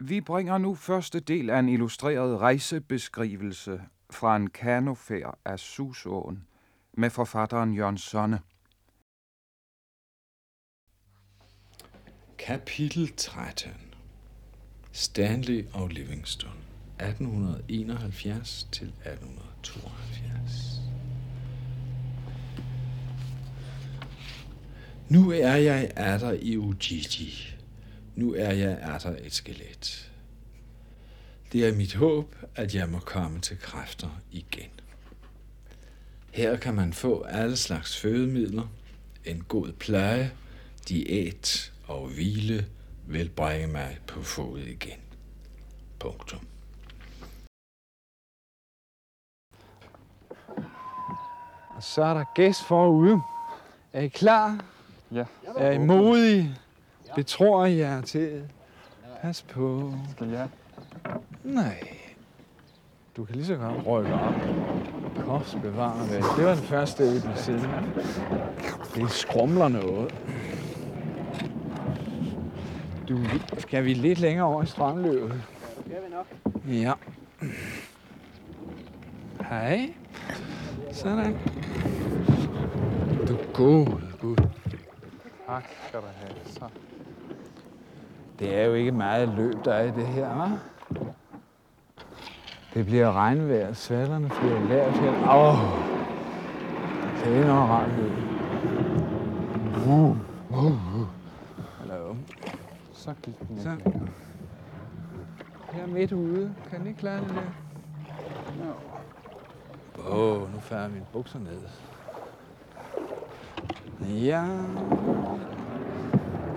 Vi bringer nu første del af en illustreret rejsebeskrivelse fra en kanofærd af Susåen med forfatteren Jørgen Sonne. Kapitel 13 Stanley og Livingstone 1871 til 1872 Nu er jeg atter i Ujiji. Nu er jeg atter et skelet. Det er mit håb, at jeg må komme til kræfter igen. Her kan man få alle slags fødemidler, en god pleje, diæt og hvile vil bringe mig på fod igen. Punktum. Og så er der gæst forude. Er I klar? Ja. Er I modige? Betror jer til? Pas på. Skal jeg? Nej. Du kan lige så godt rykke op. Kost bevarer væk. Det var den første episode. Det skrumler noget. Du, skal vi lidt længere over i strømløbet? Skal vi nok. Ja. Hej. Sådan. Du god, Gud. Tak skal du have. Så. Det er jo ikke meget løb, der er i det her, hva'? Det bliver regnvejr, svallerne flyver lavt her. Åh, oh, det er noget rart løb. Uh, uh, uh. Hallo. Så gik den Så. Her midt ude. Kan den ikke klare det der? Åh, oh, nu falder mine bukser ned. Ja.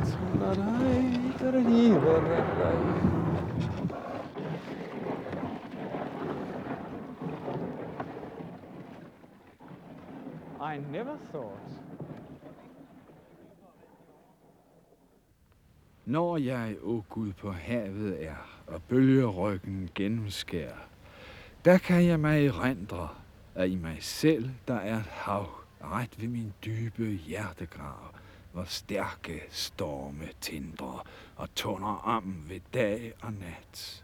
Tadadai, tadadi, tadadai. I never thought. Når jeg, o oh Gud, på havet er, og bølgeryggen gennemskærer, der kan jeg mig erindre, at i mig selv, der er et hav, ret ved min dybe hjertegrav, hvor stærke storme tindrer og tunder om ved dag og nat.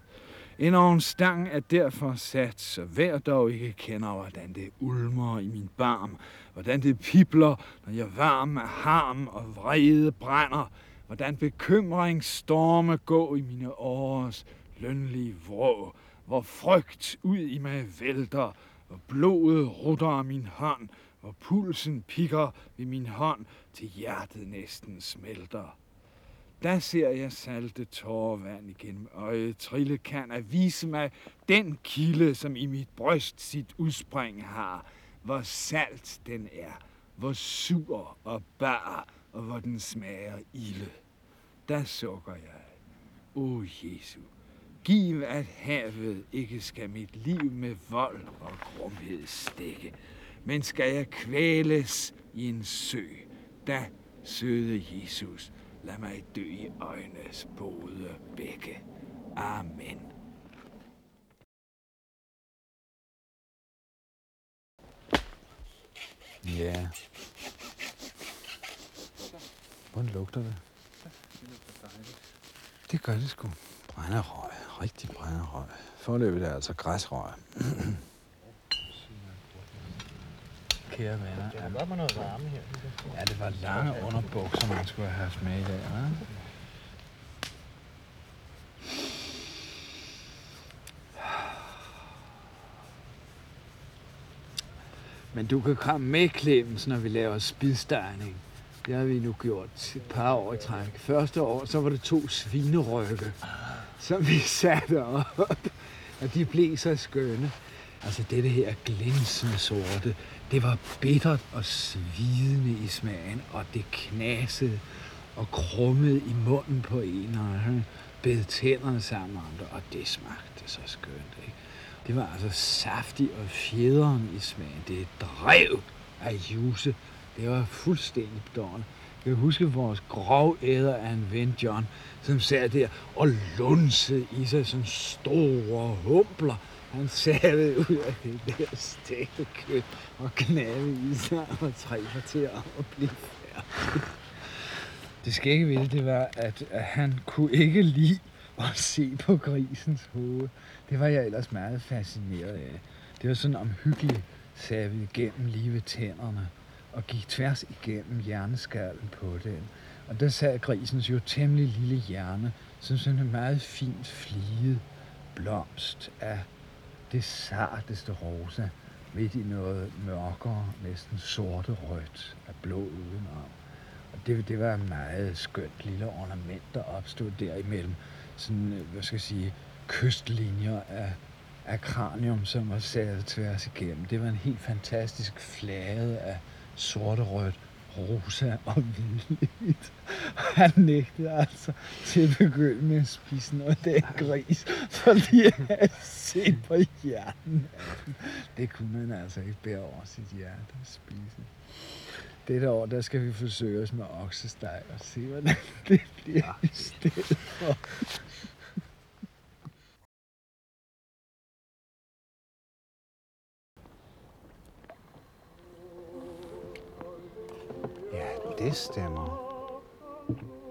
En ovnstang er derfor sat, så hver dog ikke kender, hvordan det ulmer i min barm, hvordan det pipler, når jeg varm af harm og vrede brænder, hvordan bekymring storme gå i mine års lønlige vrå, hvor frygt ud i mig vælter, hvor blodet rutter af min hånd, hvor pulsen pikker ved min hånd, til hjertet næsten smelter. Der ser jeg salte tårvand igennem øjet trille kan at vise mig den kilde, som i mit bryst sit udspring har, hvor salt den er, hvor sur og bar, og hvor den smager ilde. Der sukker jeg. O Jesu, giv at havet ikke skal mit liv med vold og grumhed stikke, men skal jeg kvæles i en sø, da søde Jesus, lad mig dø i øjnes både bække. Amen. Ja. Hvordan lugter det? Det gør det sgu. Brænderøg. Rigtig brænderøg. Forløbet er altså græsrøg. Kære venner. Det var godt med noget varme her. Ja, det var lange underbukser, man skulle have haft med i dag, hva'? Men du kan komme med, Clemens, når vi laver spidstegning. Det har vi nu gjort et par år i træk. Første år, så var det to svinerygge, som vi satte op. Og de blev så skønne. Altså det her glinsende sorte, det var bittert og svidende i smagen, og det knasede og krummede i munden på en, og han bed tænderne sammen om det, og det smagte så skønt. Ikke? Det var altså saftig og fjederen i smagen. Det drev af juice. Det var fuldstændig bedårende. Jeg kan huske vores grov æder af en ven, John, som sad der og lunsede i sig som store humpler. Han savede ud af det der stegte kød og knævede i sig og tre kvarter om at blive færdig. Det skægge ved det, det var, at, at han kunne ikke lide at se på grisens hoved. Det var jeg ellers meget fascineret af. Det var sådan omhyggeligt savet igennem lige ved tænderne og gik tværs igennem hjerneskallen på den. Og der sad grisens jo temmelig lille hjerne, som sådan en meget fint fliget blomst af det sarteste rosa, midt i noget mørkere, næsten sorte rødt af blå udenom. Og det, det var et meget skønt lille ornament, der opstod derimellem sådan, øh, hvad skal jeg sige, kystlinjer af, af kranium, som var sat tværs igennem. Det var en helt fantastisk flade af sorte rødt rosa og hvidligt. Han nægtede altså til at begynde med at spise noget af den gris, fordi han havde set på hjernen. Det kunne man altså ikke bære over sit hjerte at spise. Dette år, der skal vi forsøge os med oksesteg og se, hvordan det bliver i stedet for. Ja, det stemmer.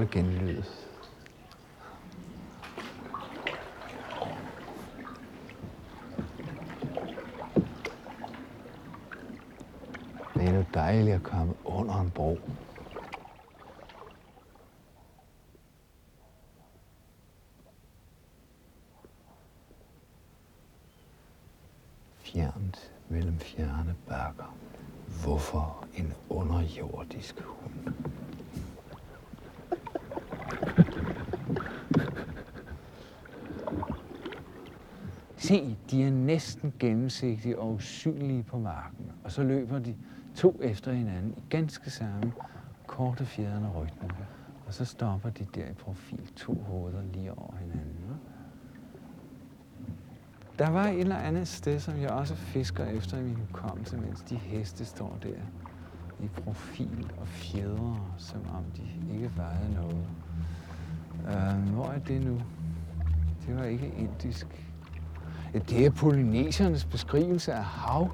Oh, genlyd. Det er jo dejligt at komme under en bro. Fjernt mellem fjerne bakker. Hvorfor en underjordisk hund? Se, de er næsten gennemsigtige og usynlige på marken. Og så løber de to efter hinanden i ganske samme korte fjederne rytme. Og så stopper de der i profil, to hoveder lige over hinanden. Der var et eller andet sted, som jeg også fisker efter i min hukommelse, mens de heste står der i profil og fjedre, som om de ikke vejede noget. Uh, hvor er det nu? Det var ikke indisk. Det er polynesernes beskrivelse af hav.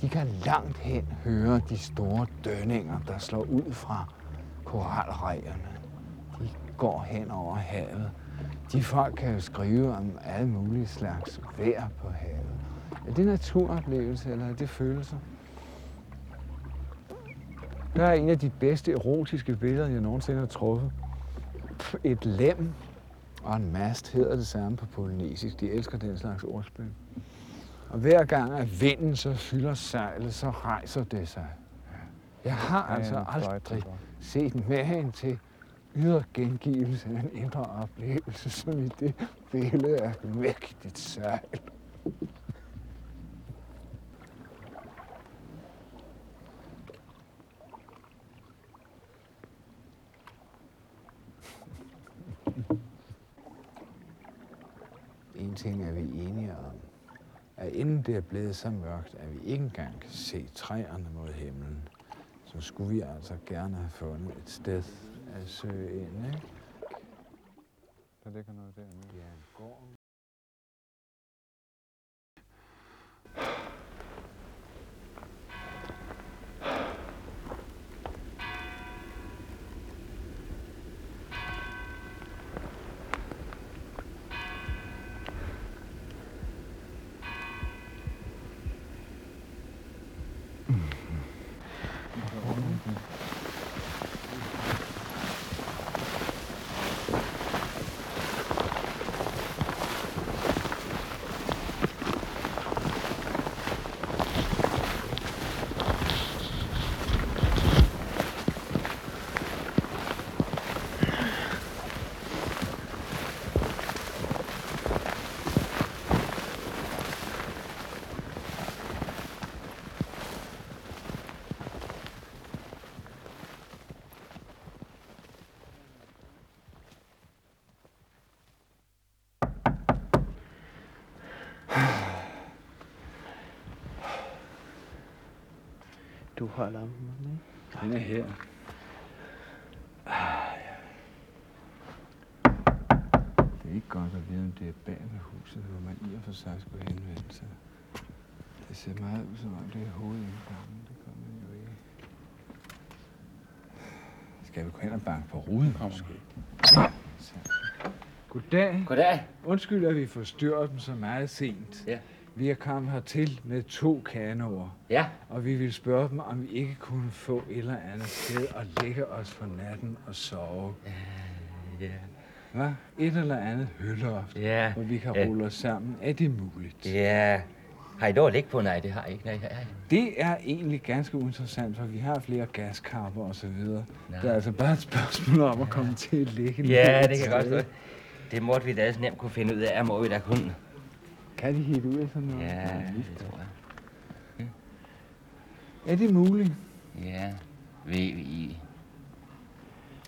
De kan langt hen høre de store dønninger, der slår ud fra koralrejerne. De går hen over havet. De folk kan jo skrive om alle mulige slags vejr på havet. Er det naturoplevelse, eller er det følelser? Der er en af de bedste erotiske billeder, jeg nogensinde har truffet. Et lem og en mast hedder det samme på polynesisk. De elsker den slags ordspil. Og hver gang at vinden så fylder sejlet, så rejser det sig. Jeg har altså aldrig set magen til ydre gengivelse af en indre oplevelse, som i det billede af et mægtigt sejl. En ting er vi enige om, at inden det er blevet så mørkt, at vi ikke engang kan se træerne mod himlen, så skulle vi altså gerne have fundet et sted at søge ind, ikke? Der ligger noget dernede. Ja, en lampen. ikke? Den er her. Det er ikke godt at vide, om det er bag ved huset, hvor man i og for sig skulle henvende sig. Det ser meget ud, som om det er hovedindgangen. Det kommer man jo ikke. Skal vi gå hen og banke på ruden, måske? Ja. Goddag. Goddag. Undskyld, at vi forstyrrer dem så meget sent. Ja. Vi er kommet hertil med to kanoer, Ja, og vi vil spørge dem, om vi ikke kunne få et eller andet sted at lægge os for natten og sove. ja, Hvad? Et eller andet hølloft, ja, hvor vi kan Ja. rulle os sammen. Er det muligt? ja. Har I lov at ligge på? Nej, det har I ikke. Nej, nej. Det er egentlig ganske uinteressant, for vi har flere gaskapper og så videre. Nej. Det er altså bare et spørgsmål om at komme til at ligge Ja, det kan godt stå. Det måtte vi da også nemt kunne finde ud af, må vi da kunne. Kan de helt ud af sådan noget? Ja, det tror jeg. Er det muligt? Ja, vi, vi,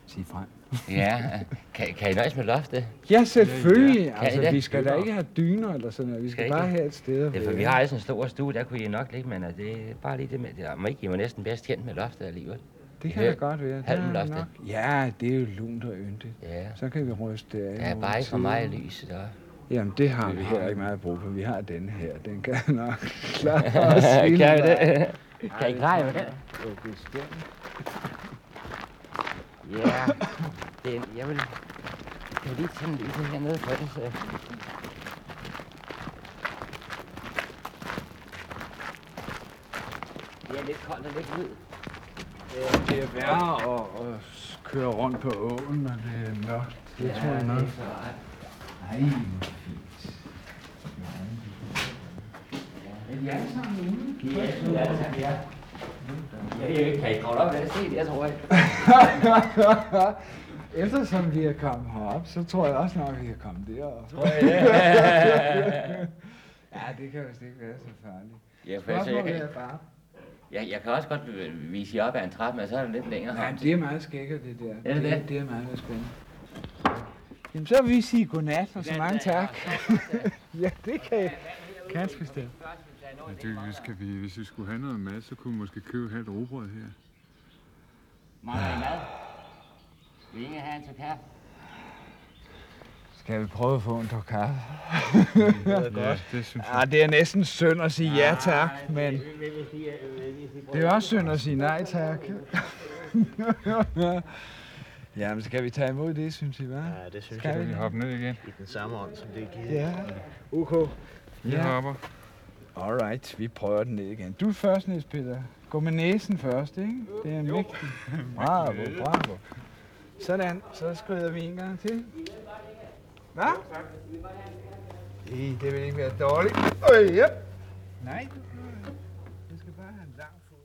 Sig frem. ja. Kan, kan I nøjes med loftet? Ja, selvfølgelig. Kan I altså, vi skal da ikke have dyner eller sådan noget. Vi skal Skal bare have et sted at er, for vi har altså en stor stue, der kunne I nok ligge, men altså, det er bare lige det med, det må ikke, I var næsten bedst kendt med loftet alligevel. Det kan Ja. da godt være. Halv loftet. Ja, det er jo lunt og yndigt. Ja, Så kan vi ryste af. ja bare ikke for mig lyset. Og... Jamen, det har vi heller vi. ikke meget brug for. Vi har den her. Den kan nok klare os kan I vejen. det? Kan I klare jer med den? Jo, bestemt. Ja, det, jeg vil, jeg vil lige tænde lyset hernede for det, så... Det er lidt koldt og lidt ud. Det er værre at, at køre rundt på åen, når det er mørkt. Det tror jeg nok. Ej, hvor fint. Er de alle sammen ude? Ja, er alle sammen, ja. Ja, ja, kan I kravle op og se det, jeg tror jeg. Eftersom vi er kommet herop, så tror jeg også nok, at vi kan komme derop. Ja, det kan vist ikke være så farligt. Ja, for altså, jeg, kan, er bare... jeg, jeg kan også godt vise jer op ad en trappe, men så er det lidt længere. Nej, det er meget skækkert, det der. Er det det? det? Det er meget spændende. Jamen, så vil vi sige godnat, og så mange tak. ja, det kan jeg. Ganske bestemt. Ja, det, hvis, skal vi, hvis vi skulle have noget mad, så kunne vi måske købe et robrød her. Mangler I mad? Vil ingen have en til kaffe? Skal vi prøve at få en tår kaffe? Ja, det synes jeg. Ja, det er næsten synd at sige ja tak, men det er også synd at sige nej tak. Jamen, skal vi tage imod det, synes I, hvad? Ja, det synes Skal jeg? Skal vi hoppe ned igen? i den samme ånd, som det er givet. Ja. OK. Vi Ja. hopper. Alright, vi prøver den ned igen. Du er først, Niels Peter. Gå med næsen først, ikke? Det er mægtigt. Bravo, bravo. Sådan, så skrider vi en gang til. Hvad? Det, det vil ikke være dårligt. Øj, ja. Nej, du, du skal bare have en lang fod.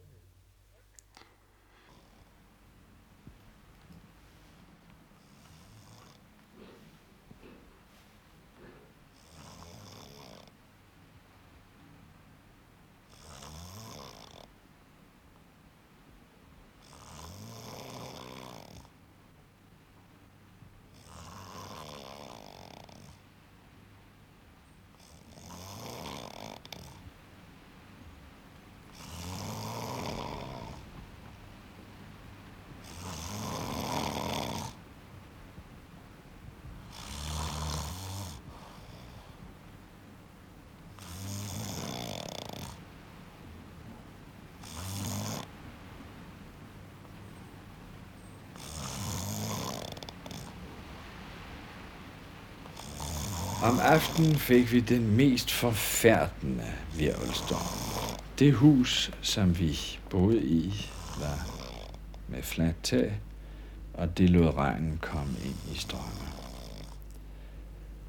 Om aftenen fik vi den mest forfærdende virvelstorm. Det hus, som vi boede i, var med fladt tag, og det lod regnen komme ind i strømme.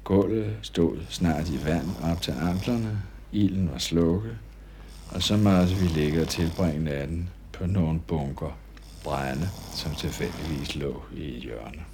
Gulvet stod snart i vand op til anklerne, ilden var slukket, og så måtte vi ligge og tilbringe natten på nogle bunker brænde, som tilfældigvis lå i et hjørne.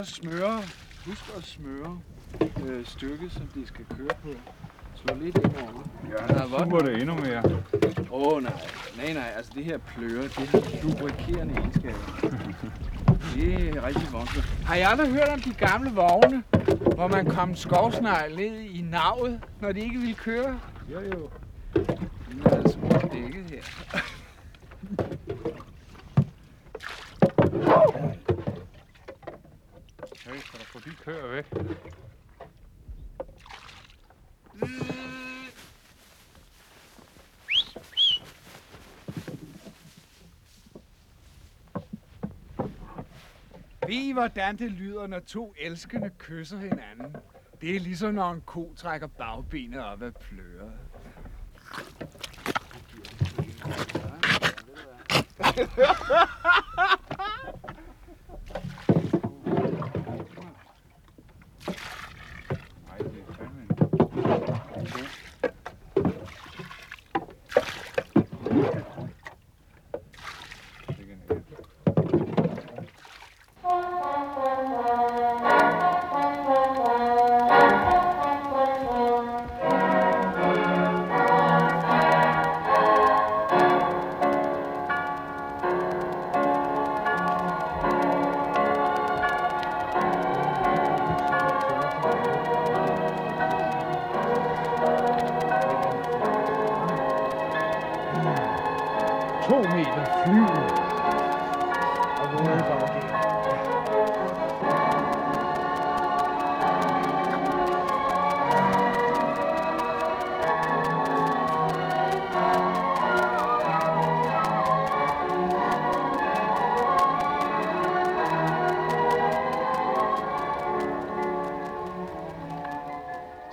At smøre, husk at smøre øh, stykket, som de skal køre på. Slå lidt ind over. Ja, han suger det endnu mere. Åh oh, nej, nej nej, altså det her pløre, det har lubrikerende egenskaber. Det er rigtig voldsomt. Har I aldrig hørt om de gamle vogne, hvor man kom skovsnegl ned i navet, når de ikke ville køre? Jo, jo. De er altså dækket her. køer væk? Ved I, hvordan det lyder, når to elskende kysser hinanden? Det er ligesom, når en ko trækker bagbenet op af pløret.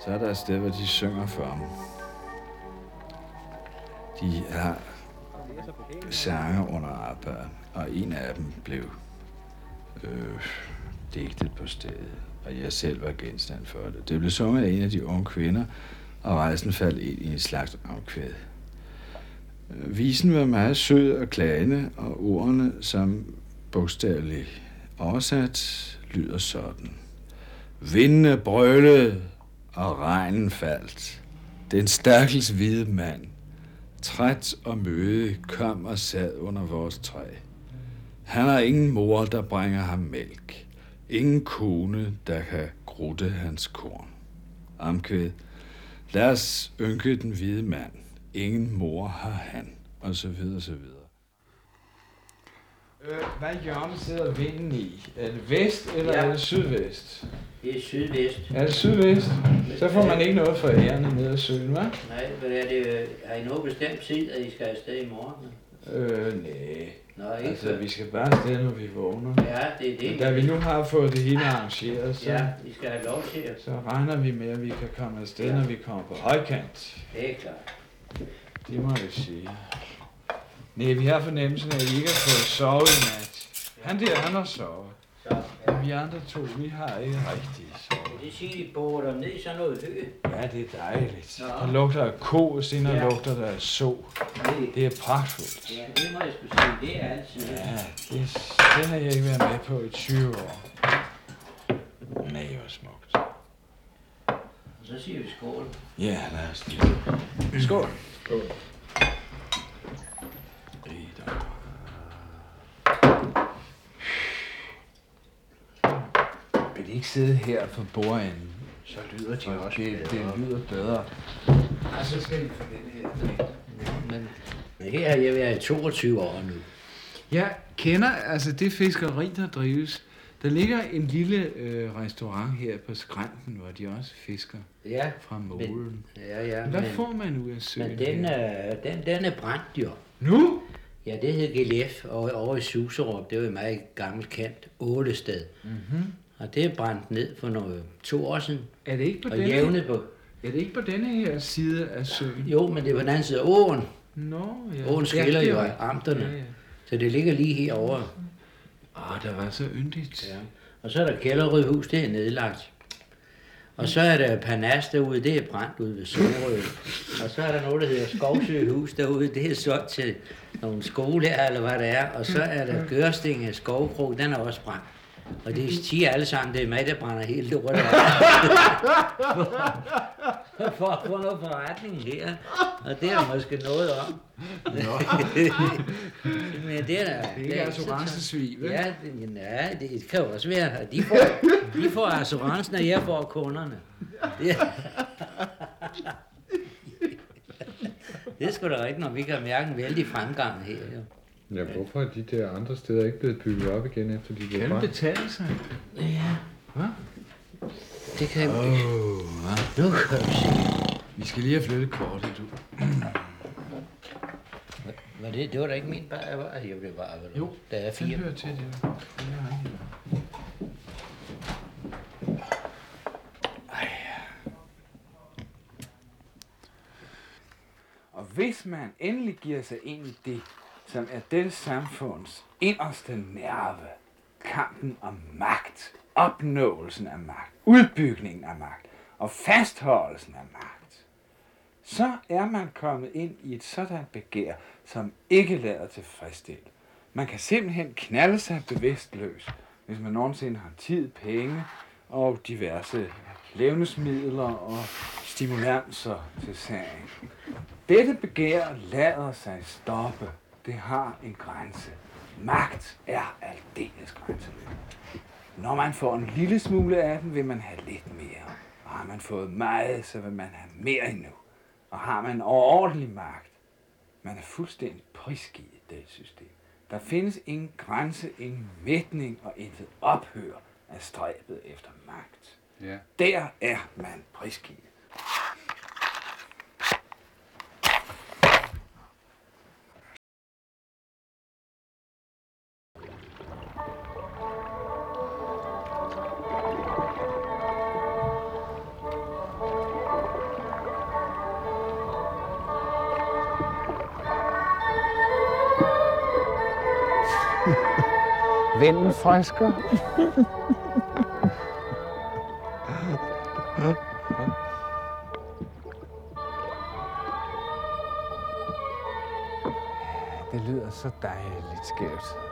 Så er der et sted, hvor de synger for ham. De har sange under arbejde, og en af dem blev øh, digtet på stedet, og jeg selv var genstand for det. Det blev sunget af en af de unge kvinder, og rejsen faldt ind i en slags afkvæd. Øh, visen var meget sød og klagende, og ordene, som bogstaveligt oversat, lyder sådan. Vindene brølede, og regnen faldt. Den stakkels hvide mand, træt og møde, kom og sad under vores træ. Han har ingen mor, der bringer ham mælk. Ingen kone, der kan grutte hans korn. Omkvæd. Lad os ynke den hvide mand. Ingen mor har han. Og så videre, og så videre. Øh, hvad hjørne sidder vinden i? Er det vest, eller Ja. er det sydvest? Det er sydvest. Er det sydvest? Så får man ikke noget for ærende ned ad søen, hva'? Nej, hvad er det? Har I noget bestemt tid, at I skal afsted i morgen? Øh, nej. Nå, ikke? Altså, vi skal bare afsted, når vi vågner. Ja, det er det. Da vi nu har fået det hele arrangeret, så, Ja, I skal have lov til så regner vi med, at vi kan komme afsted, Ja. når vi kommer på højkant. Det er klart. Det må jeg sige. Nej, vi har fornemmelsen af, at I ikke har fået sovet i nat. Han der, han har sovet. Vi andre to, vi har ikke rigtig sovet. Det siger, de bor der ned i sådan noget hø. Ja, det er dejligt. Nå. Der lugter af ko, og senere Ja. lugter der af så. Det, Det er pragtfuldt. ja, det må jeg skulle sige. Det er altid. Ja, det, den har jeg ikke været med på i 20 år. Nej, hvor smukt. Så siger vi skål. Ja, lad os det. Skål. Skål. Vil ikke sidde her for bordenden? Så lyder de Og det, det lyder bedre. Ej, så skal I få den her. Men, men her har jeg været i 22 år nu. Jeg kender altså det fiskeri, der drives. Der ligger en lille øh, restaurant her på skrænten, hvor de også fisker Ja, fra målen. ja, ja. Hvad men, får man ud af søen? men den, her? er, den, den er brændt jo. Nu? Ja, det hed Gelef over, over i Suserup. Det var et meget gammelt kendt ålested. Mm-hmm. Og det er brændt ned for nogle to år siden. Er det ikke på Og denne, på. er det ikke på denne her side af søen? Jo, men det er på den anden side af åen. Nå, ja. Åen skiller jo af amterne. Ja, ja. Så det ligger lige herovre. Åh, der var så yndigt. Ja. Og så er der Kælderød hus, det er nedlagt. Og så er der Panas derude, det er brændt ude ved Sorø. Og så er der noget, der hedder Skovsøhus derude, det er solgt til nogle skoler, eller hvad det er. Og så er der Gørstinge Skovbro, den er også brændt. Og det siger alle sammen, det er mig, der brænder helt lortet af. For at få noget forretning her. Og det er der måske noget om. Men det er der. Det er assurancesvig, vel? Ja, det, ja, det kan jo også være. at De får, de får assurancen, og jeg får kunderne. Det, det er sgu da rigtigt, når vi kan mærke en vældig fremgang her. Jo. Ja, hvorfor er de der andre steder ikke blevet bygget op igen, efter de blev Kan det brændt? betale sig? Ja. Det kan Åh, oh. hva? Nu kan vi se. Vi skal lige have flyttet kortet, du. Var det, det var da ikke min bar, var? Jo, det var vel. Jo, Der er Den fire. hører til det. Og hvis man endelig giver sig ind i det, som er dette samfunds inderste nerve, kampen om magt, opnåelsen af magt, udbygningen af magt og fastholdelsen af magt, så er man kommet ind i et sådan begær, som ikke lader tilfredsstille. Man kan simpelthen knalde sig bevidstløs, hvis man nogensinde har tid, penge og diverse levnedsmidler og stimulanser til sagen. Dette begær lader sig stoppe. Det har en grænse. Magt er aldeles grænseløs. Når man får en lille smule af den, vil man have lidt mere. Og har man fået meget, så vil man have mere endnu. Og har man overordentlig magt, man er fuldstændig prisgivet det system. Der findes ingen grænse, ingen mætning og intet ophør af stræbet efter magt. Ja. Der er man prisgivet. Vinden frisker. Det lyder så dejligt skævt.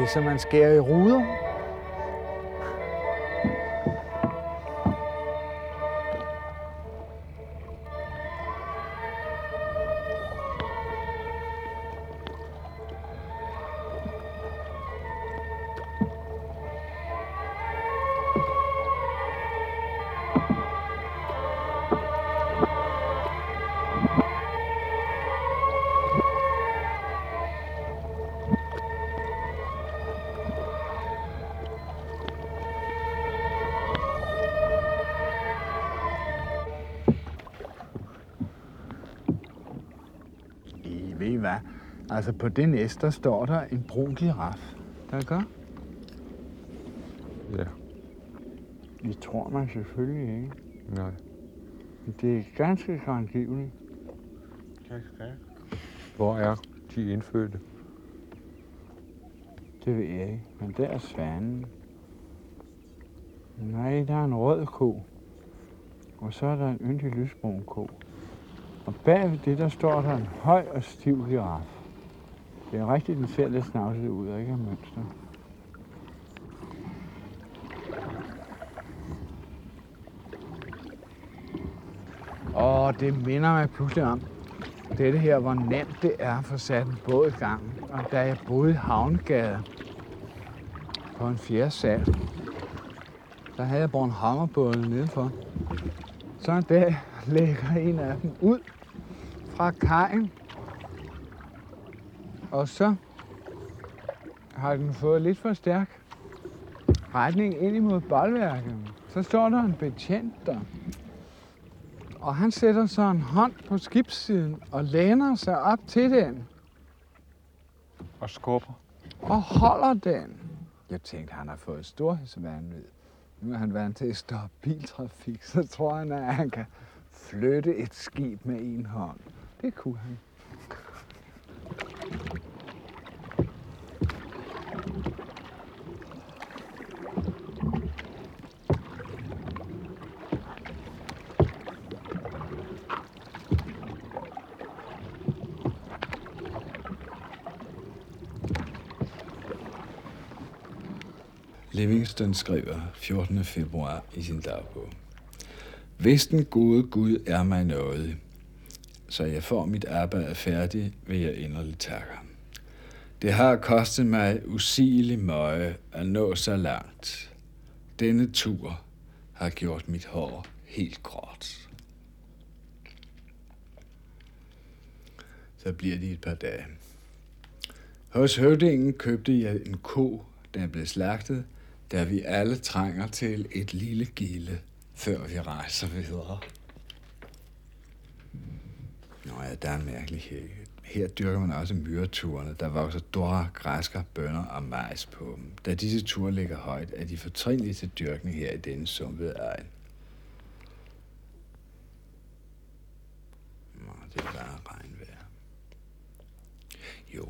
Det er som man skærer i ruder. Altså på det næste, der står der en brun giraf. Der gør? Ja. Det tror man selvfølgelig ikke. Nej. Men Det er ganske grangivligt. Hvor er de indfødte? Det ved jeg ikke, men der er svanen. Nej, der er en rød ko. Og så er der en yndig lysbrun ko. Og bag ved det, der står der en høj og stiv giraf. Det er rigtigt, den ser lidt snavset ud og ikke har mønster. Og det minder mig pludselig om, dette her, hvor nemt det er at få sat en båd i gang. Og da jeg boede i Havngade på en fjerde sal, der havde jeg Bornholmerbåden nedenfor. Så en dag lægger en af dem ud fra kajen. Og så har den fået lidt for stærk retning ind imod boldværket. Så står der en betjent der. og han sætter så en hånd på skibssiden og læner sig op til den Og skubber. og holder den. Jeg tænkte, han har fået storhedsvandvid. Nu er han vant til at stoppe biltrafik, så tror han, at han kan flytte et skib med en hånd. Det kunne han. Livingston skriver 14. februar i sin dagbog. Hvis den gode Gud er mig noget, så jeg får mit arbejde færdigt, vil jeg inderligt takke ham. Det har kostet mig usigelig møje at nå så langt. Denne tur har gjort mit hår helt gråt. Så bliver det et par dage. Hos høvdingen købte jeg en ko, den blev slagtet, da vi alle trænger til et lille gilde, før vi rejser videre. Nå ja, der er en mærkelig her. Her dyrker man også myreturene, der vokser dora, græsker, bønner og majs på dem. Da disse ture ligger højt, er de fortrinlige til dyrkning her i denne sumpede egen. Nå, det er bare regnvejr. Jo,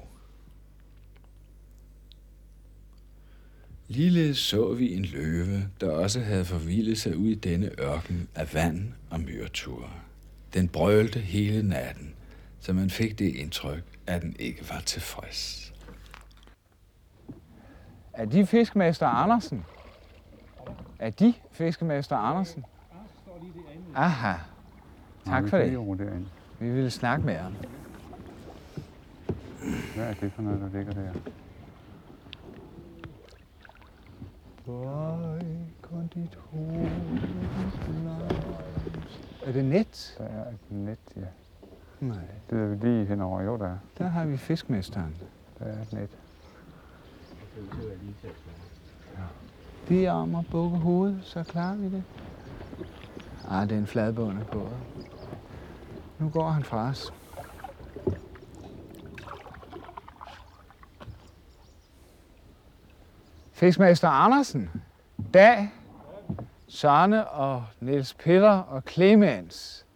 Ligeledes så vi en løve, der også havde forvildet sig ud i denne ørken af vand og myreture. Den brølte hele natten, så man fik det indtryk, at den ikke var tilfreds. Er de fiskemester Andersen? Er de fiskemester Andersen? Aha. Tak for det. Vi ville snakke med ham. Hvad er det for noget, der ligger der? Bøj kun dit hoved Er det net? Der er et net, ja. Nej. Det er lige henover. Jo, der er. Der har vi fiskmesteren. Der er et net. Det er om at bukke hovedet, så klarer vi det. Ah, det er en fladbundet båd. Nu går han fra os. Fiskmester Andersen, Dag, Sarne og Niels Peter og Clemens.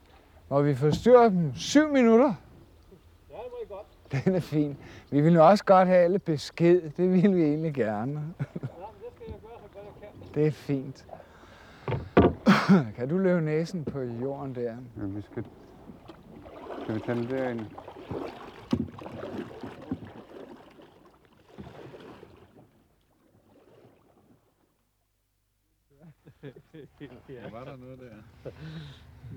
Må vi forstyrre dem syv minutter? Ja, det må I godt. Den er fin. Vi vil nu også godt have alle besked. Det vil vi egentlig gerne. Det er fint. kan du løbe næsen på jorden der? Ja, vi skal... Skal vi tage den derinde? Var der noget der?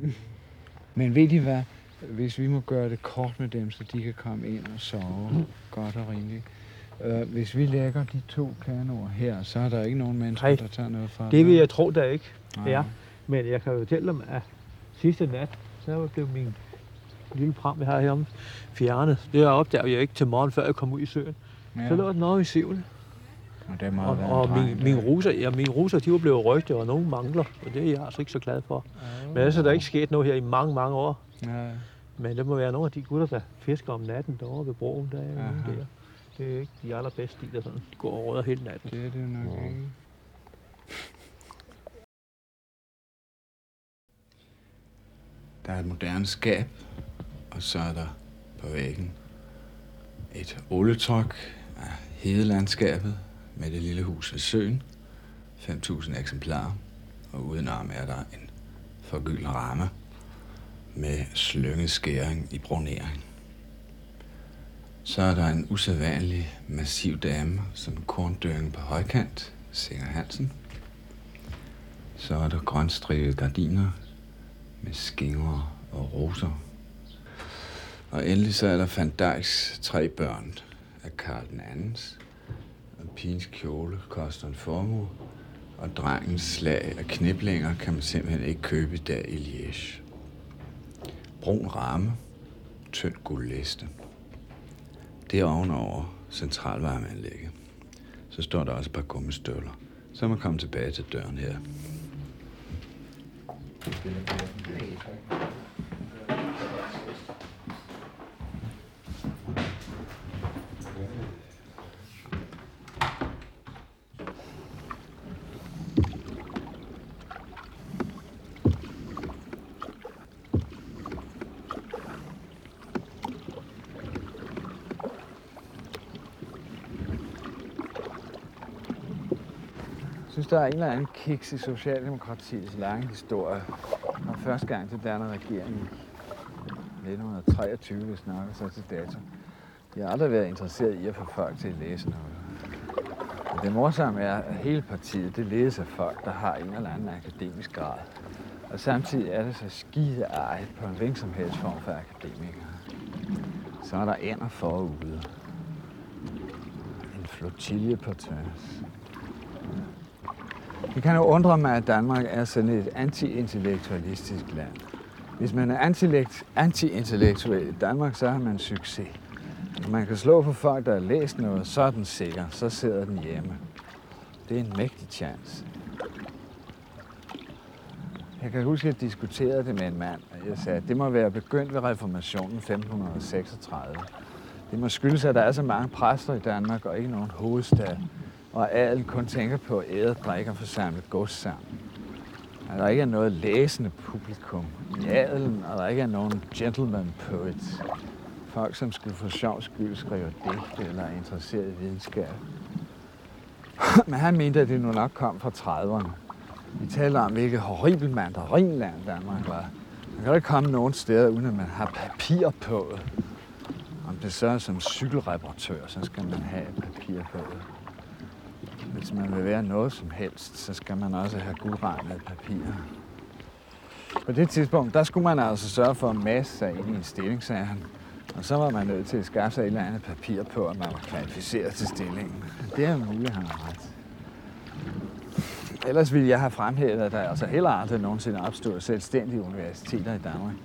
Men ved de hvad? Hvis vi må gøre det kort med dem, så de kan komme ind og sove godt og rimeligt. Uh, hvis vi lægger de to kanoer her, så er der ikke nogen mennesker, Nej, der tager noget fra Det vil jeg tro, der ikke Nej. er. Men jeg kan jo fortælle dem, at sidste nat, så blev min lille pram, jeg har herom, fjernet. Det opdagede jeg ikke til morgen, før jeg kom ud i søen. Ja. Så lå den over i siven. Og, det Og, være en og dreng, min, min ruser, ja, mine ruser, de var blevet rygte, og nogle mangler. Og det er jeg altså ikke så glad for. Men ellers er der ikke sket noget her i mange, mange år. Ja. Men det må være nogle af de gutter, der fisker om natten derovre ved broen. Der er Aha. der. Det er ikke de allerbedste, de der sådan går og rødder hele natten. Det er det nok ikke. Der er et moderne skab, og så er der på væggen et olietryk af hedelandskabet med det lille hus ved søen. 5.000 eksemplarer. Og udenom er der en forgyldt ramme med slynget skæring i bronering. Så er der en usædvanlig massiv dame, som korndøring på højkant, Singer Hansen. Så er der grønstribede gardiner med skinger og roser. Og endelig så er der Van Dijks tre børn af Karl den andens. Og pigens kjole koster en formue, og drengens slag af kniblinger kan man simpelthen ikke købe der i Liège. Brun ramme, tynd guldliste. Det er ovenover centralvarmeanlægget. Så står der også et par gummistøvler. Så er man kommet tilbage til døren her. Jeg synes, der er en eller anden kiks i Socialdemokratiets lange historie. Og første gang til danner regeringen i 1923, hvis snakker så til dato. De har aldrig været interesseret i at få folk til at læse noget. Men det morsomme er, at hele partiet, det ledes af folk, der har en eller anden akademisk grad. Og samtidig er det så skide ej på en hvilken som helst form for akademikere. Så er der ender forude. En flotilje på tværs. Det kan jo undre mig, at Danmark er sådan et anti-intellektualistisk land. Hvis man er anti-intellektuel i Danmark, så har man succes. Når man kan slå på folk, der har læst noget, så er den sikker. Så sidder den hjemme. Det er en mægtig chance. Jeg kan huske, at jeg diskuterede det med en mand, og jeg sagde, at det må være begyndt ved reformationen 1536. Det må skyldes, at der er så mange præster i Danmark og ikke nogen hovedstad og adel kun tænker på at æde, drikke og forsamle gods sammen. At der ikke er noget læsende publikum i adelen, og der ikke er nogen gentleman poets. Folk, som skulle for sjov skyld skrive digte eller er interesseret i videnskab. Men han mente, at det nu nok kom fra 30'erne. Vi taler om, hvilket horribelt mandarinland Danmark var. Man kan ikke komme nogen steder, uden at man har papir på. Om det så er som cykelreparatør, så skal man have papir på. Hvis man vil være noget som helst, så skal man også have guldregnet papir. På det tidspunkt, der skulle man altså sørge for at masse sig ind i en stillingsagen. Og så var man nødt til at skaffe sig et eller andet papir på, at man var kvalificeret til stillingen. Det er muligt, han har ret. Ellers ville jeg have fremhævet, at der altså heller aldrig nogensinde opstod selvstændige universiteter i Danmark.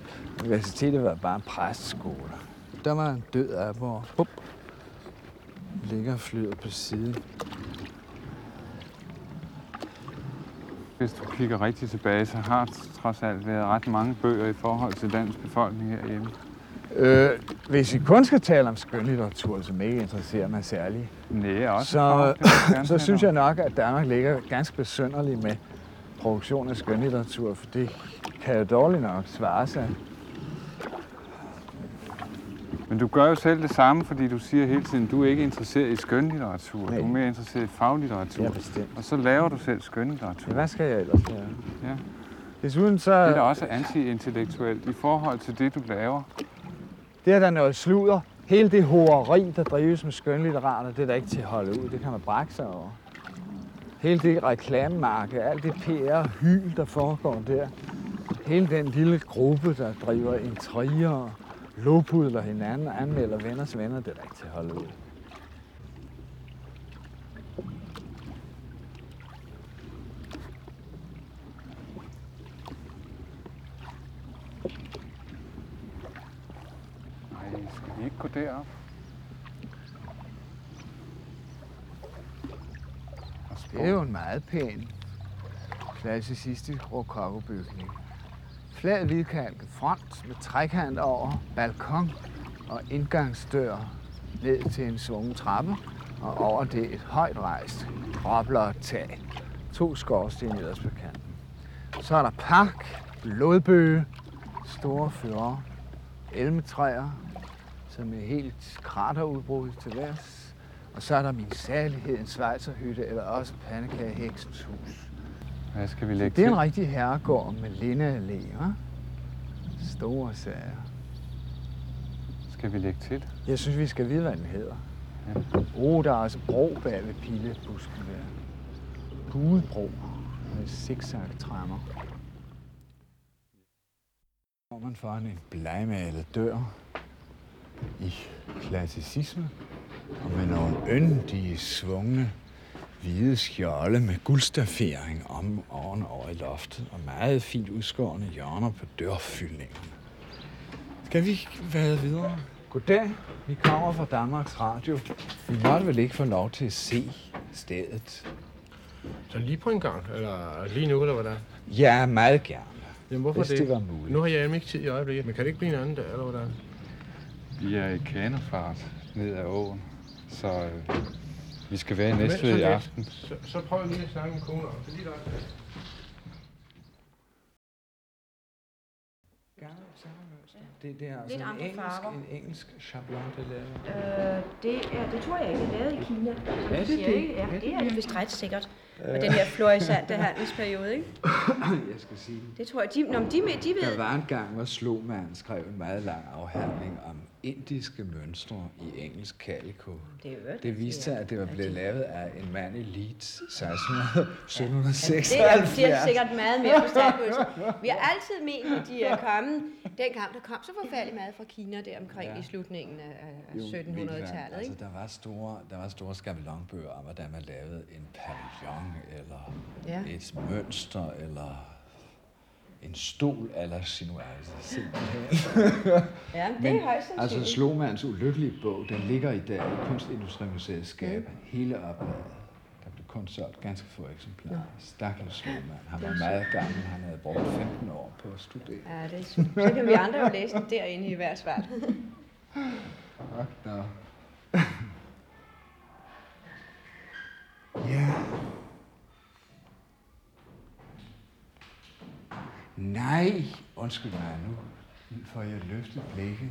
Universitetet var bare en. Der var en død af, hvor bup, ligger flyet på siden. Hvis du kigger rigtig tilbage, så har der trods alt været ret mange bøger i forhold til dansk befolkning herhjemme. Øh, hvis I kun skal tale om skønlitteratur, som ikke interesserer mig særligt, Nej, også. så, så tale synes jeg nok, at Danmark ligger ganske besynderligt med produktion af skønlitteratur, for det kan jo dårligt nok svare sig. Men du gør jo selv det samme, fordi du siger hele tiden, at du er ikke interesseret i skønlitteratur. Nej. Du er mere interesseret i faglitteratur. Ja, bestemt. Og så laver du selv skønlitteratur. Ja, hvad skal jeg ellers gøre? Ja. Desuden så... Det er da også anti-intellektuelt i forhold til det, du laver. Det er der noget sludder. Hele det horeri, der drives med skønlitterater, det er der ikke til at holde ud. Det kan man brække sig over. Hele det reklamemarked, alt det PR-hyl, der foregår der. Hele den lille gruppe, der driver intriger, lovpudler hinanden og anmelder venners venner, det er der ikke til at holde ud. Nej, skal vi ikke gå derop? Det er jo en meget pæn, klassicistisk rokokobygning. Flad hvidkalket front med trækant over, balkon og indgangsdør ned til en svungen trappe, og over det et højt rejst gråblåt tag. To skorsten nederst på kanten. Så er der park, blodbøge, store fyre, elmetræer, som er helt kraterudbrud til værs. Og så er der min særlighed, en svejserhytte, eller også pandekageheksens hus. Hvad skal vi lægge Det er en rigtig herregård med lindeallé, hva'? Store sager. Skal vi lægge til? Jeg synes, vi skal vide, hvad den hedder. Ja. Oh, der er også bro bag ved pilebusken der. Budebro med zigzag-træmmer. Hvor man foran en blegmalet dør i klassicisme og med nogle yndige, svungne hvide skjolde med guldstafering om ovenover i loftet og meget fint udskårne hjørner på dørfyldningerne. Skal vi vade videre? Goddag, vi kommer fra Danmarks Radio. Vi måtte vel ikke få lov til at se stedet? Så lige på en gang, eller lige nu, eller hvordan? Ja, meget gerne. Jamen, hvorfor hvis det? det var muligt. Nu har jeg ikke tid i øjeblikket, men kan det ikke blive en anden dag, eller hvordan? Vi er i kanofart ned ad åen, så øh, vi skal være i Næstved i aften. Så, så prøv lige at snakke med konen om det. Lige der. Det, det er altså Lidt en andre engelsk, farver. en engelsk chablon, det lavet. Øh, det, er, det tror jeg ikke er lavet i Kina. Er det siger, det? ikke? Ja, Er det det er det? det vist ret sikkert. Med den her florissante handelsperiode, ikke? Jeg skal sige Det tror jeg, de, når de, med, de ved... Der var en gang, hvor Slogman skrev en meget lang afhandling om indiske mønstre i engelsk calico. Det, er jo Det viste sig, at det var blevet lavet af en mand i Leeds 1600 Det er, 1776. sikkert meget mere forstand på det. Vi har altid ment, at de er kommet, dengang der kom så forfærdelig meget fra Kina der omkring Ja. i slutningen af af Jo, 1700-tallet. Altså, der var store, der var store skabelonbøger om, hvordan man lavede en pavillon, eller Ja. et mønster, eller en stol eller sinuase, simpelthen. Ja, det er højst altså. Slogmans ulykkelige bog, den ligger i dag i Kunstindustrimuseets skab, Mm. hele opladet. Kun solgt ganske få eksemplarer. Stakkels Slogman. Han var meget gammel, han havde brugt 15 år på at studere. Ja, det er, så kan vi andre jo læse den derinde i hvert fald. Fuck ja. Nej, undskyld mig nu. Får jeg løftet blikket.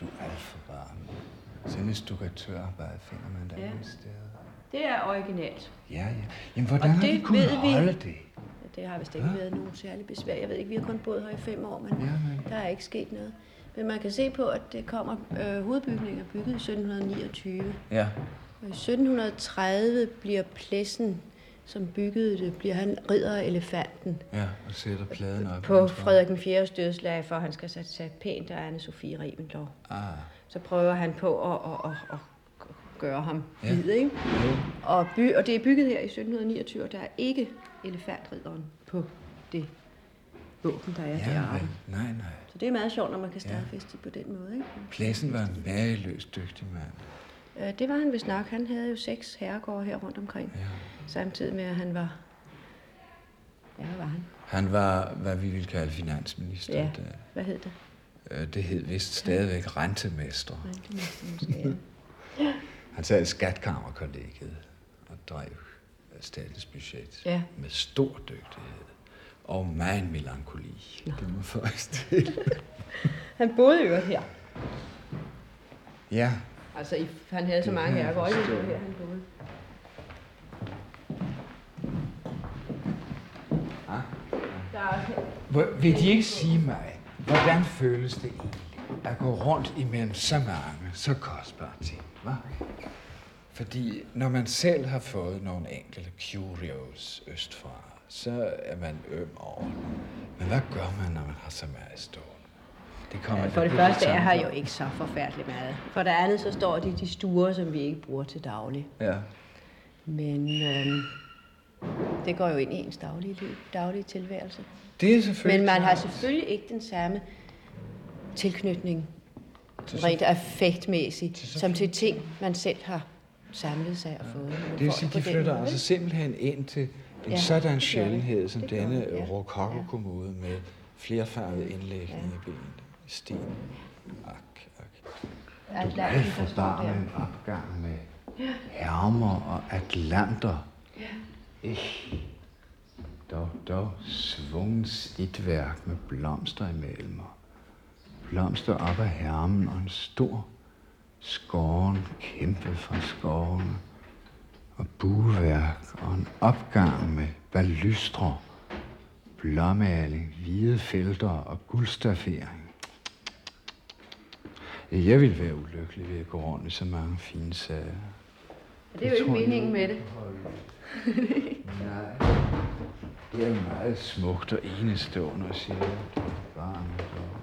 Du er alt for varm. Sådan et stukkatørarbejde finder man da Ja. ingen steder. Det er originalt. Ja, ja. Jamen, hvordan Og har det de kunnet ved vi- holde det? Det har vist ikke været nogen særlig besvær. Jeg ved ikke, vi har kun boet her i fem år, men Ja, der er ikke sket noget. Men man kan se på, at det kommer øh, hovedbygninger bygget i 1729. Ja. Og i 1730 bliver pladsen, som byggede det, bliver han ridder af elefanten. Ja, og sætter pladen op. På Frederik den 4. dødslag, for at han skal sætte sig pænt af Anne-Sophie Reventlow. Ah. Så prøver han på at, at, at, at gøre ham Ja. hvid, ikke? Og, by, og det er bygget her i 1729, og der er ikke elefantridderen på det våben, der er Ja, deroppe. nej, nej. Så det er meget sjovt, når man kan stadfæste det på den måde, ikke? Pladsen var en mageløst dygtig mand. Øh, Det var han vist nok. Han havde jo seks herregårde her rundt omkring. Ja. Samtidig med, at han var... Ja, hvad var han? Han var, hvad vi vil kalde finansminister. Ja, Da. hvad hed det? Øh, Det hed vist stadigvæk rentemester. Rentemester måske, ja. Han sad i skatkammerkollegiet og drev statens budget Ja. med stor dygtighed og meget melankoli. Det må til. Han boede jo her. Ja, Altså, han havde så mange det forstå. var her, han boede. Også Hvor- Vil de ikke sige mig, hvordan føles det egentlig at gå rundt imellem så mange, så kostbare ting, hva? Fordi når man selv har fået nogle enkelte curios østfra, så er man øm over. Men hvad gør man, når man har så meget stående? Det kommer Ja, for det første er her jo ikke så forfærdeligt meget. For det andet, så står de de stuer, som vi ikke bruger til daglig. Ja. Men øhm, det går jo ind i ens daglige liv, daglige tilværelse. Det er selvfølgelig Men man har selvfølgelig ikke den samme tilknytning, Til- rent affektmæssigt, som til ting, man selv har samlet sig og fået. Det vil sige, de flytter måde, altså simpelthen ind til en Ja, sådan sjældenhed som Det denne de, ja. rokoko-kommode med flerfarvede indlægning i benet. i sten. Ak, ak. Atlanten, Alt der for står bare der. en opgang med Ja. hermer og atlanter. Ja. Ich. Dog, dog svungen snitværk med blomster imellem. og Blomster op af hermen og en stor skåren kæmpe fra skårene. Og bueværk og en opgang med balystre, blåmaling, hvide felter og guldstaffering. Jeg ville være ulykkelig ved at gå rundt i så mange fine sager. Det er jo ikke meningen med det. Nej. Det er meget smukt og enestående at sige. Det er varmt og...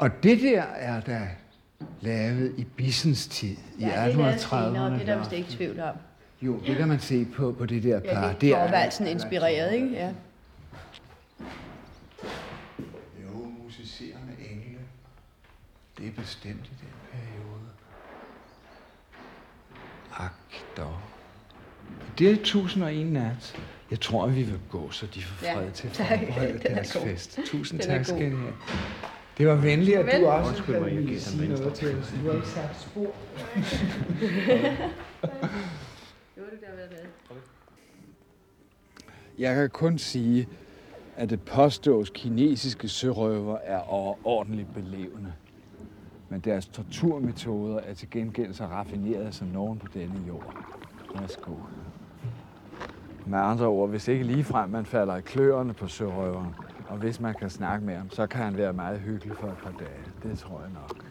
Og det der er da lavet i Bissens tid, i Ja, det lavet 1830'erne. senere, det er der vist ikke tvivl om. Jo, det kan man se på, på det der par. Ja, det er Thorvaldsen inspireret, ikke? Ja. Jo, musicerende engle. Det er bestemt i den periode. Ak dog. Det er 1001 nat. Jeg tror, at vi vil gå, så de får Ja, fred til at forberede Den er deres god. fest. Tusind tak skal. I have. Det var venligt, at du også Undskyld mig, jeg den sige noget venstre. til os. Du har ikke sagt spor. Jeg kan kun sige, at det påstås kinesiske sørøver er overordentligt belevende. Men deres torturmetoder er til gengæld så raffinerede som nogen på denne jord. Værsgo. Med andre ord, hvis ikke ligefrem man falder i kløerne på sørøveren, og hvis man kan snakke med ham, så kan han være meget hyggelig for et par dage. Det tror jeg nok.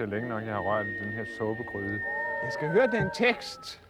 Til længe nok, jeg har rørt i den her såbegryde. Jeg skal høre den tekst.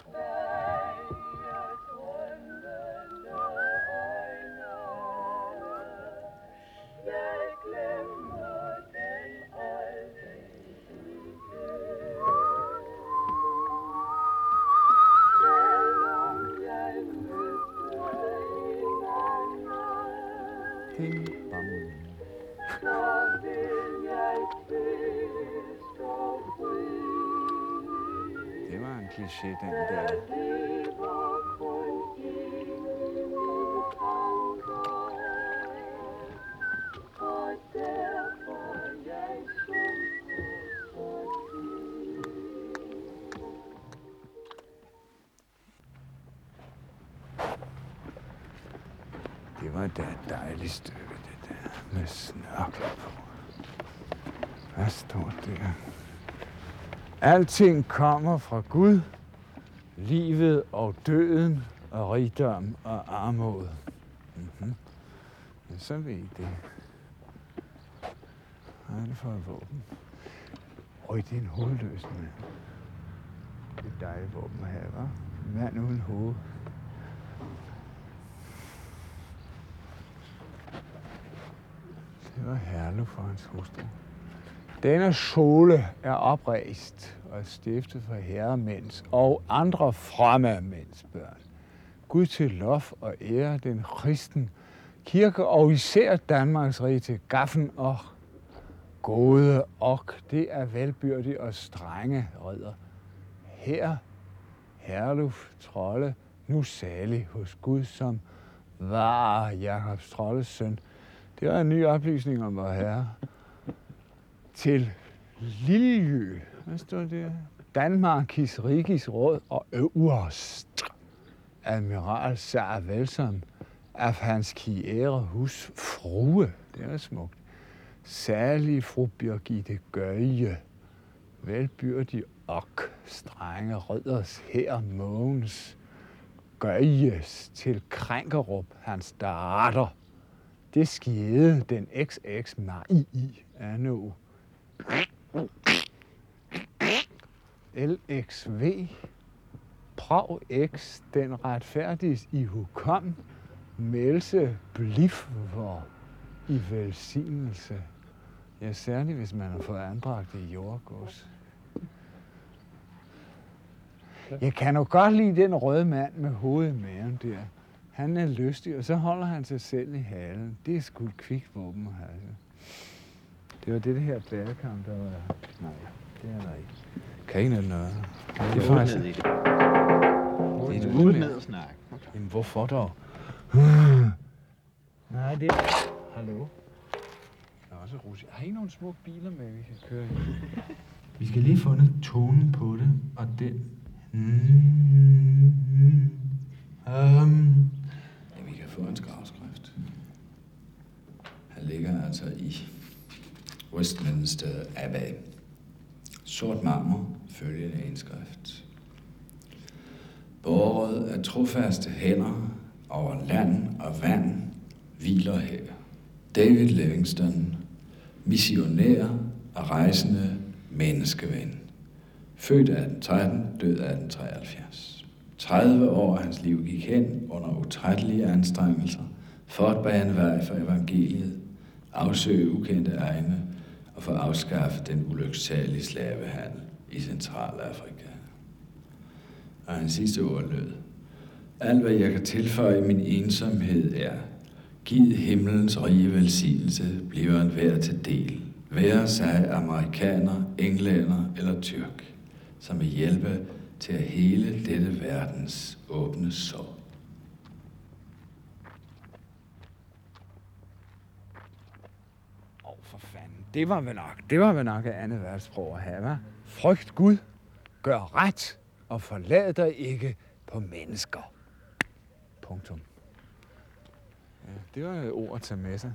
Det var da et dejligt stykke, det der, med snørkler på. Hvad står der? Alting kommer fra Gud, livet og døden og rigdom og armod. Mm-hmm. Ja, så ved I det. Hvad er det for et våben? Øj, det er en hovedløs mand. Det er et dejligt våben at have, hva'? En mand uden hoved. Det var for hans hustru. Denne skole er oprejst og stiftet for herremænds og andre fremme mænds børn. Gud til lov og ære den kristen kirke og især Danmarks rige til gaffen og gode og det er velbyrdige og strenge ridder. Her, Herluf Trolle, nu salig hos Gud, som var Jakobs Trolles søn. Det var en ny oplysning om vor herre. Til Lilje. hvad står det? Danmarkis Rigis Råd og øverst admiral Sar Velsom af hans kiære hus frue. Det er smukt. Særlig fru Birgitte Gøje, velbyrdig og strenge rødders her Mogens Gøjes til Krænkerup, hans datter. Det skede den XX Marie i anno LXV Prag X, den retfærdiges i hukom, Melse blif Blifver i velsignelse. Ja, særligt hvis man har fået anbragt i jordgods. Jeg kan jo godt lide den røde mand med hovedet i maven der. Han er lystig, og så holder han sig selv i halen. Det er sgu et kvikt våben at have. Det var det, det her bærekamp, der var... Nej, det er der ikke. Kan ikke noget. Det er faktisk... det. Det er et Ud udmærket. ned og snak. Jamen, hvorfor dog? Nej, det er... Hallo? Der er også Russi. Har I nogle små biler med, vi kan køre i? Vi skal lige fundet tonen på det, og den... Mm, Um, på hans gravskrift. Han ligger altså i Westminster Abbey. Sort marmor, følgende indskrift. Båret af trofaste hænder over land og vand hviler her. David Livingston, missionær og rejsende menneskeven. Født 1813, død 1873. 30 år af hans liv gik hen under utrættelige anstrengelser for at bane vej for evangeliet, afsøge ukendte egne og for at afskaffe den ulyksalige slavehandel i Centralafrika. Og hans sidste ord lød, alt hvad jeg kan tilføje min ensomhed er, giv himlens rige velsignelse bliver en hver til del, være sig amerikaner, englænder eller tyrk, som vil hjælpe til at hele dette verdens åbne sår. Åh, oh, for fanden. Det var vel nok, det var vel nok et andet verdenssprog at have, hva'? Frygt Gud, gør ret, og forlad dig ikke på mennesker. Punktum. Ja, det var et ord at tage med sig.